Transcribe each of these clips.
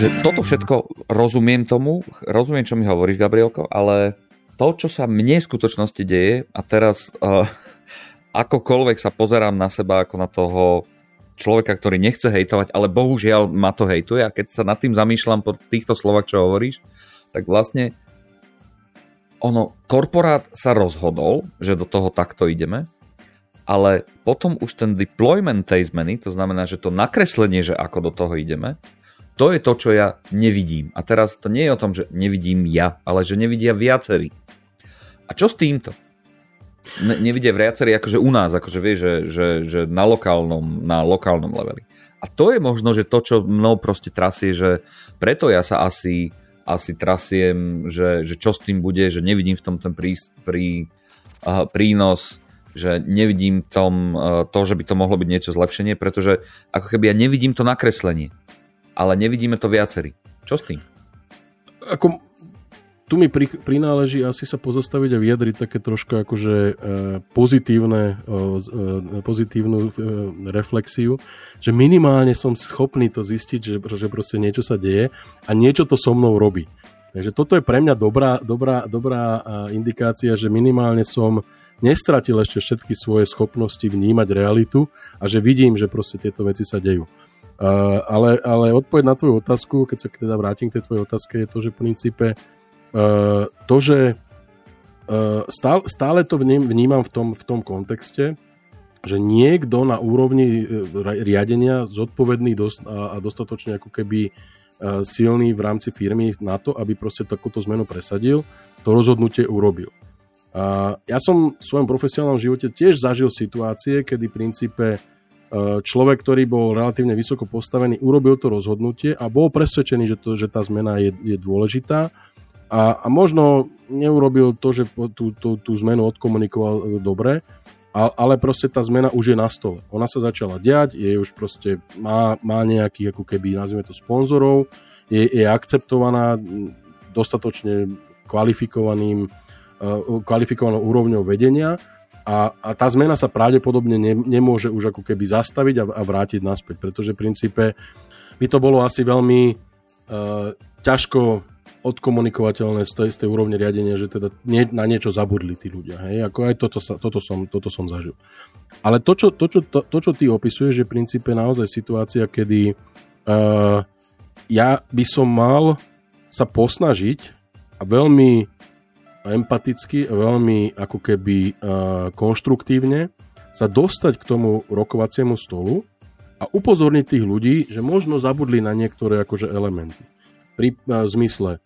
že toto všetko rozumiem tomu, rozumiem, čo mi hovoríš, Gabrielko, ale to, čo sa mne v skutočnosti deje a teraz uh, akokoľvek sa pozerám na seba ako na toho človeka, ktorý nechce hejtovať, ale bohužiaľ ma to hejtuje a keď sa nad tým zamýšľam po týchto slovách, čo hovoríš, tak vlastne ono, korporát sa rozhodol, že do toho takto ideme, ale potom už ten deployment tej zmeny, to znamená, že to nakreslenie, že ako do toho ideme, to je to, čo ja nevidím. A teraz to nie je o tom, že nevidím ja, ale že nevidia viacerí. A čo s týmto? Ne, nevidia viacerí akože u nás, akože vie, že, že, že na, lokálnom, na lokálnom leveli. A to je možno, že to, čo mnou proste trasie, že preto ja sa asi asi trasiem, že, že čo s tým bude, že nevidím v tom ten prí, prí, uh, prínos, že nevidím tom uh, to, že by to mohlo byť niečo zlepšenie, pretože ako keby ja nevidím to nakreslenie, ale nevidíme to viacerí. Čo s tým? Ako tu mi pri, prináleží asi sa pozastaviť a vyjadriť také trošku akože e, pozitívne, e, pozitívnu e, reflexiu, že minimálne som schopný to zistiť, že, že proste niečo sa deje a niečo to so mnou robí. Takže toto je pre mňa dobrá, dobrá, dobrá indikácia, že minimálne som nestratil ešte všetky svoje schopnosti vnímať realitu a že vidím, že proste tieto veci sa dejú. Uh, ale, ale odpoveď na tvoju otázku, keď sa teda vrátim k tej tvojej otázke, je to, že v princípe Eh, to, že uh, stále, stále to vnímam v tom, v tom kontexte, že niekto na úrovni eh, riadenia zodpovedný dosť, a, a dostatočne ako keby uh, silný v rámci firmy na to, aby proste takúto zmenu presadil, to rozhodnutie urobil. A ja som v svojom profesionálnom živote tiež zažil situácie, kedy v princípe človek, ktorý bol relatívne vysoko postavený, urobil to rozhodnutie a bol presvedčený, že, to, že tá zmena je, je dôležitá a, a možno neurobil to, že tú, tú, tú zmenu odkomunikoval e, dobre, ale proste tá zmena už je na stole. Ona sa začala diať, je už proste, má, má nejakých ako keby, nazvime to sponzorov, je, je akceptovaná dostatočne kvalifikovaným, e, kvalifikovanou úrovňou vedenia a, a tá zmena sa pravdepodobne ne, nemôže už ako keby zastaviť a, a vrátiť naspäť, pretože v princípe by to bolo asi veľmi uh, ťažko odkomunikovateľné z tej, z tej úrovne riadenia, že teda nie, na niečo zabudli tí ľudia. Hej? Ako aj toto, sa, toto, som, toto som zažil. Ale to čo, to, čo, to, to, čo ty opisuješ, je v princípe naozaj situácia, kedy uh, ja by som mal sa posnažiť a veľmi empaticky veľmi ako keby konštruktívne sa dostať k tomu rokovaciemu stolu a upozorniť tých ľudí, že možno zabudli na niektoré akože elementy pri zmysle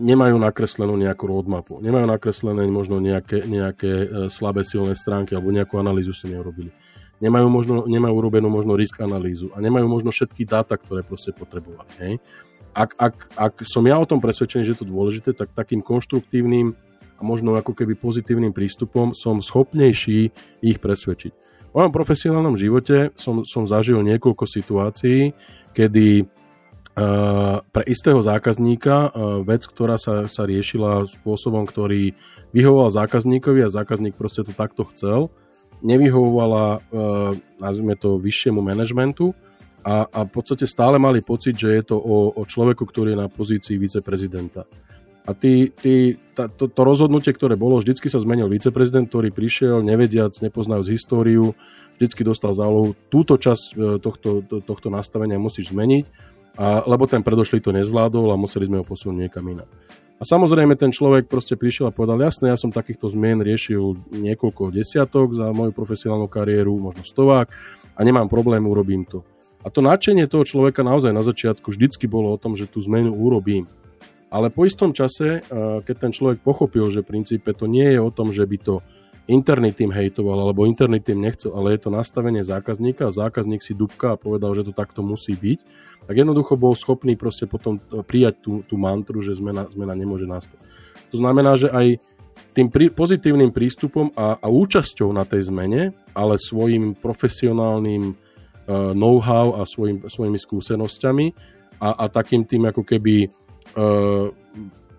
nemajú nakreslenú nejakú roadmapu, nemajú nakreslené možno nejaké, nejaké e, slabé silné stránky alebo nejakú analýzu si neurobili. Nemajú, možno, nemajú urobenú možno risk analýzu a nemajú možno všetky dáta, ktoré proste potrebovali. Hej? Ak, ak, ak som ja o tom presvedčený, že je to dôležité, tak takým konštruktívnym a možno ako keby pozitívnym prístupom som schopnejší ich presvedčiť. V mojom profesionálnom živote som, som zažil niekoľko situácií, kedy Eh, pre istého zákazníka uh, vec, ktorá sa, sa riešila spôsobom, ktorý vyhovoval zákazníkovi a zákazník proste to takto chcel, nevyhovovala, uh, nazvime to, vyššiemu manažmentu a, a v podstate stále mali pocit, že je to o, o človeku, ktorý je na pozícii viceprezidenta. A ty, ty, tá, to, to rozhodnutie, ktoré bolo, vždycky sa zmenil viceprezident, ktorý prišiel, nevediac, nepoznajúc históriu, vždycky dostal zálohu, túto časť tohto, tohto nastavenia musíš zmeniť a, lebo ten predošlý to nezvládol a museli sme ho posunúť niekam inám. A samozrejme ten človek proste prišiel a povedal, jasné, ja som takýchto zmien riešil niekoľko desiatok za moju profesionálnu kariéru, možno stovák a nemám problém, urobím to. A to nadšenie toho človeka naozaj na začiatku vždycky bolo o tom, že tú zmenu urobím. Ale po istom čase, keď ten človek pochopil, že v princípe to nie je o tom, že by to interný tým hejtoval, alebo interný tým nechcel, ale je to nastavenie zákazníka a zákazník si dubka a povedal, že to takto musí byť, tak jednoducho bol schopný proste potom prijať tú, tú mantru, že zmena, zmena nemôže nastať. To znamená, že aj tým prí, pozitívnym prístupom a, a účasťou na tej zmene, ale svojim profesionálnym uh, know-how a svojim, svojimi skúsenosťami a, a takým tým ako keby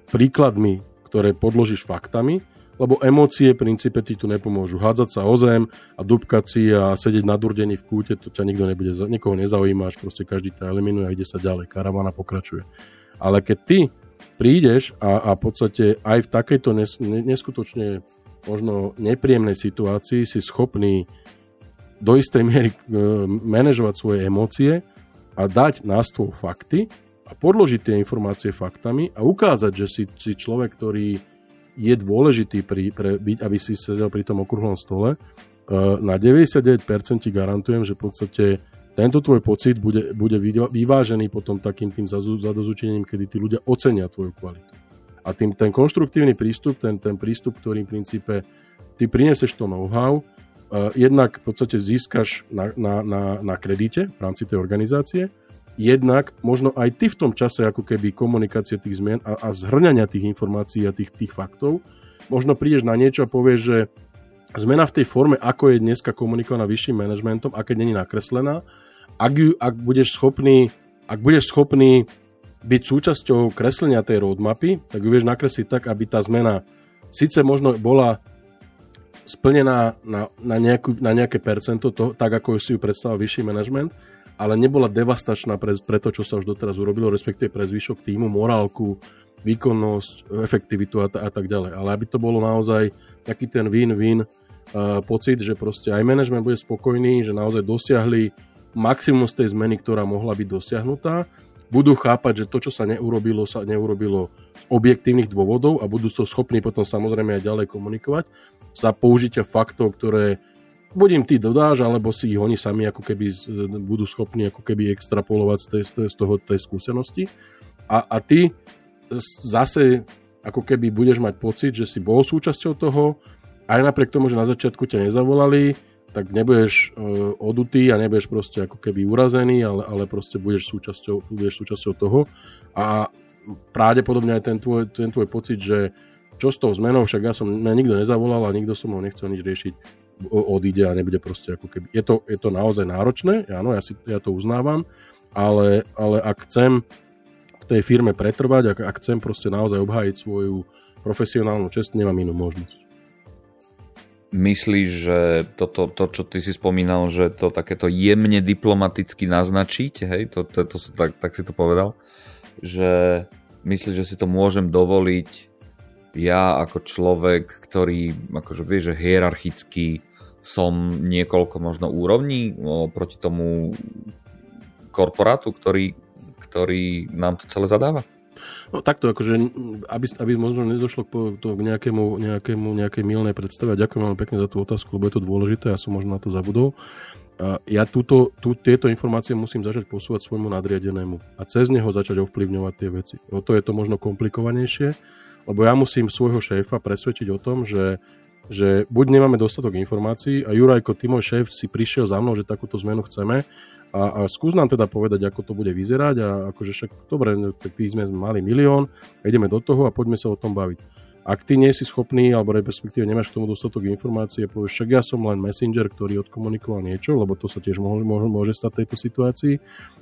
príkladmi, ktoré podložíš faktami, lebo emócie v princípe ti tu nepomôžu. Hádzať sa o zem a dubkať si a sedieť nadurdený v kúte, to ťa nikto nebude, nikoho nezaujímaš, proste každý ťa eliminuje a ide sa ďalej, karavana pokračuje. Ale keď ty prídeš a, a v podstate aj v takejto nes, neskutočne možno nepríjemnej situácii si schopný do istej miery e, manažovať svoje emócie a dať na stôl fakty a podložiť tie informácie faktami a ukázať, že si, si človek, ktorý je dôležitý, pri, pre, byť, aby si sedel pri tom okrúhlom stole. Uh, na 99% ti garantujem, že v podstate tento tvoj pocit bude, bude vyvážený potom takým tým zadozučením, kedy tí ľudia ocenia tvoju kvalitu. A tým, ten konštruktívny prístup, ten, ten prístup, ktorý v princípe ty prineseš to know-how, uh, jednak v podstate získaš na, na, na, na kredite v rámci tej organizácie, jednak možno aj ty v tom čase ako keby komunikácie tých zmien a, a zhrňania tých informácií a tých, tých faktov, možno prídeš na niečo a povieš, že zmena v tej forme, ako je dneska komunikovaná vyšším manažmentom, a není nakreslená, ak, ju, ak budeš schopný ak budeš schopný byť súčasťou kreslenia tej roadmapy, tak ju vieš nakresliť tak, aby tá zmena síce možno bola splnená na, na, nejakú, na nejaké percento, to, tak ako si ju predstavil vyšší manažment, ale nebola devastačná pre, pre to, čo sa už doteraz urobilo, respektíve pre zvyšok týmu, morálku, výkonnosť, efektivitu a, t- a tak ďalej. Ale aby to bolo naozaj taký ten win-win uh, pocit, že proste aj manažment bude spokojný, že naozaj dosiahli maximum z tej zmeny, ktorá mohla byť dosiahnutá, budú chápať, že to, čo sa neurobilo, sa neurobilo z objektívnych dôvodov a budú to schopní potom samozrejme aj ďalej komunikovať za použitia faktov, ktoré buď im ty dodáš, alebo si ich oni sami ako keby budú schopní ako keby extrapolovať z, tej, z toho tej skúsenosti. A, a ty zase ako keby budeš mať pocit, že si bol súčasťou toho, aj napriek tomu, že na začiatku ťa nezavolali, tak nebudeš uh, odutý a nebudeš proste ako keby urazený, ale, ale proste budeš súčasťou, budeš súčasťou toho. A pravdepodobne aj ten tvoj, ten tvoj pocit, že čo s tou zmenou, však ja som mňa nikto nezavolal a nikto so mnou nechcel nič riešiť, odíde a nebude proste ako keby... Je to, je to naozaj náročné, áno, ja, si, ja to uznávam, ale, ale ak chcem v tej firme pretrvať, ak, ak chcem proste naozaj obhájiť svoju profesionálnu čest, nemám inú možnosť. Myslíš, že toto, to, čo ty si spomínal, že to takéto jemne diplomaticky naznačiť, hej, to, to, to, to tak, tak si to povedal, že myslíš, že si to môžem dovoliť ja ako človek, ktorý akože vie, že hierarchicky som niekoľko možno úrovní proti tomu korporátu, ktorý, ktorý nám to celé zadáva? No takto, akože, aby, aby možno nedošlo k, to, k nejakému, nejakému, nejakej milnej predstave. Ďakujem veľmi pekne za tú otázku, lebo je to dôležité, ja som možno na to zabudol. Ja túto, tú, tieto informácie musím začať posúvať svojmu nadriadenému a cez neho začať ovplyvňovať tie veci. O to je to možno komplikovanejšie, lebo ja musím svojho šéfa presvedčiť o tom, že že buď nemáme dostatok informácií a Jurajko, môj šéf si prišiel za mnou, že takúto zmenu chceme. A, a skús nám teda povedať, ako to bude vyzerať a akože však, dobre, tak ty sme mali milión, ideme do toho a poďme sa o tom baviť. Ak ty nie si schopný, alebo respektíve nemáš k tomu dostatok informácie, povieš, však ja som len messenger, ktorý odkomunikoval niečo, lebo to sa tiež môže, môže, stať tejto situácii,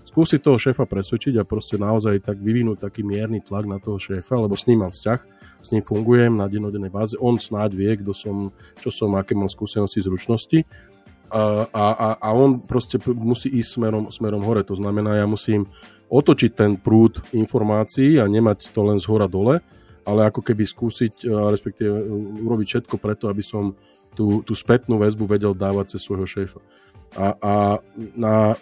skúsi toho šéfa presvedčiť a proste naozaj tak vyvinúť taký mierny tlak na toho šéfa, lebo s ním mám vzťah, s ním fungujem na dennodennej báze, on snáď vie, kto som, čo som, aké mám skúsenosti, zručnosti a, a, a on proste musí ísť smerom, smerom hore, to znamená, ja musím otočiť ten prúd informácií a nemať to len z hora dole, ale ako keby skúsiť, respektíve e, urobiť všetko preto, aby som tú, tú spätnú väzbu vedel dávať cez svojho šéfa. A, a na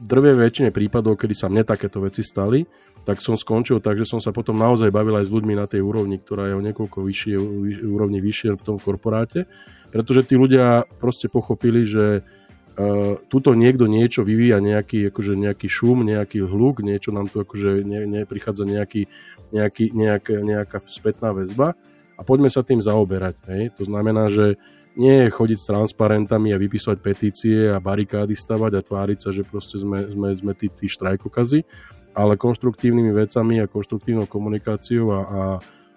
drvie väčšine prípadov, kedy sa mne takéto veci stali, tak som skončil tak, že som sa potom naozaj bavil aj s ľuďmi na tej úrovni, ktorá je o niekoľko vyššie, úrovni vyššie v tom korporáte, pretože tí ľudia proste pochopili, že uh, tuto niekto niečo vyvíja, nejaký, akože nejaký šum, nejaký hluk, niečo nám tu akože ne, ne, prichádza nejaký nejaký, nejak, nejaká spätná väzba a poďme sa tým zaoberať. Hej? To znamená, že nie je chodiť s transparentami a vypísať petície a barikády stavať a tváriť sa, že proste sme, sme, sme tí, tí štrajkokazy, ale konštruktívnymi vecami a konštruktívnou komunikáciou a, a,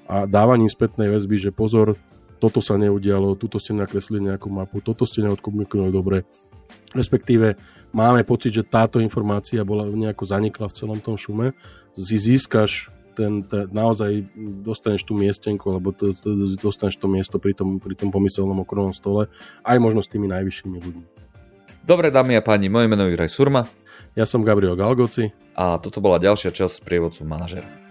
a dávaním spätnej väzby, že pozor, toto sa neudialo, tuto ste nakreslili nejakú mapu, toto ste neodkomunikovali dobre. Respektíve máme pocit, že táto informácia bola nejako zanikla v celom tom šume. Získaš ten, ten, naozaj dostaneš tú miestenku, alebo to, to, dostaneš to miesto pri tom, pri tom pomyselnom okrúhlom stole, aj možno s tými najvyššími ľuďmi. Dobre, dámy a páni, moje meno je Juraj Surma. Ja som Gabriel Galgoci. A toto bola ďalšia časť prievodcu manažera.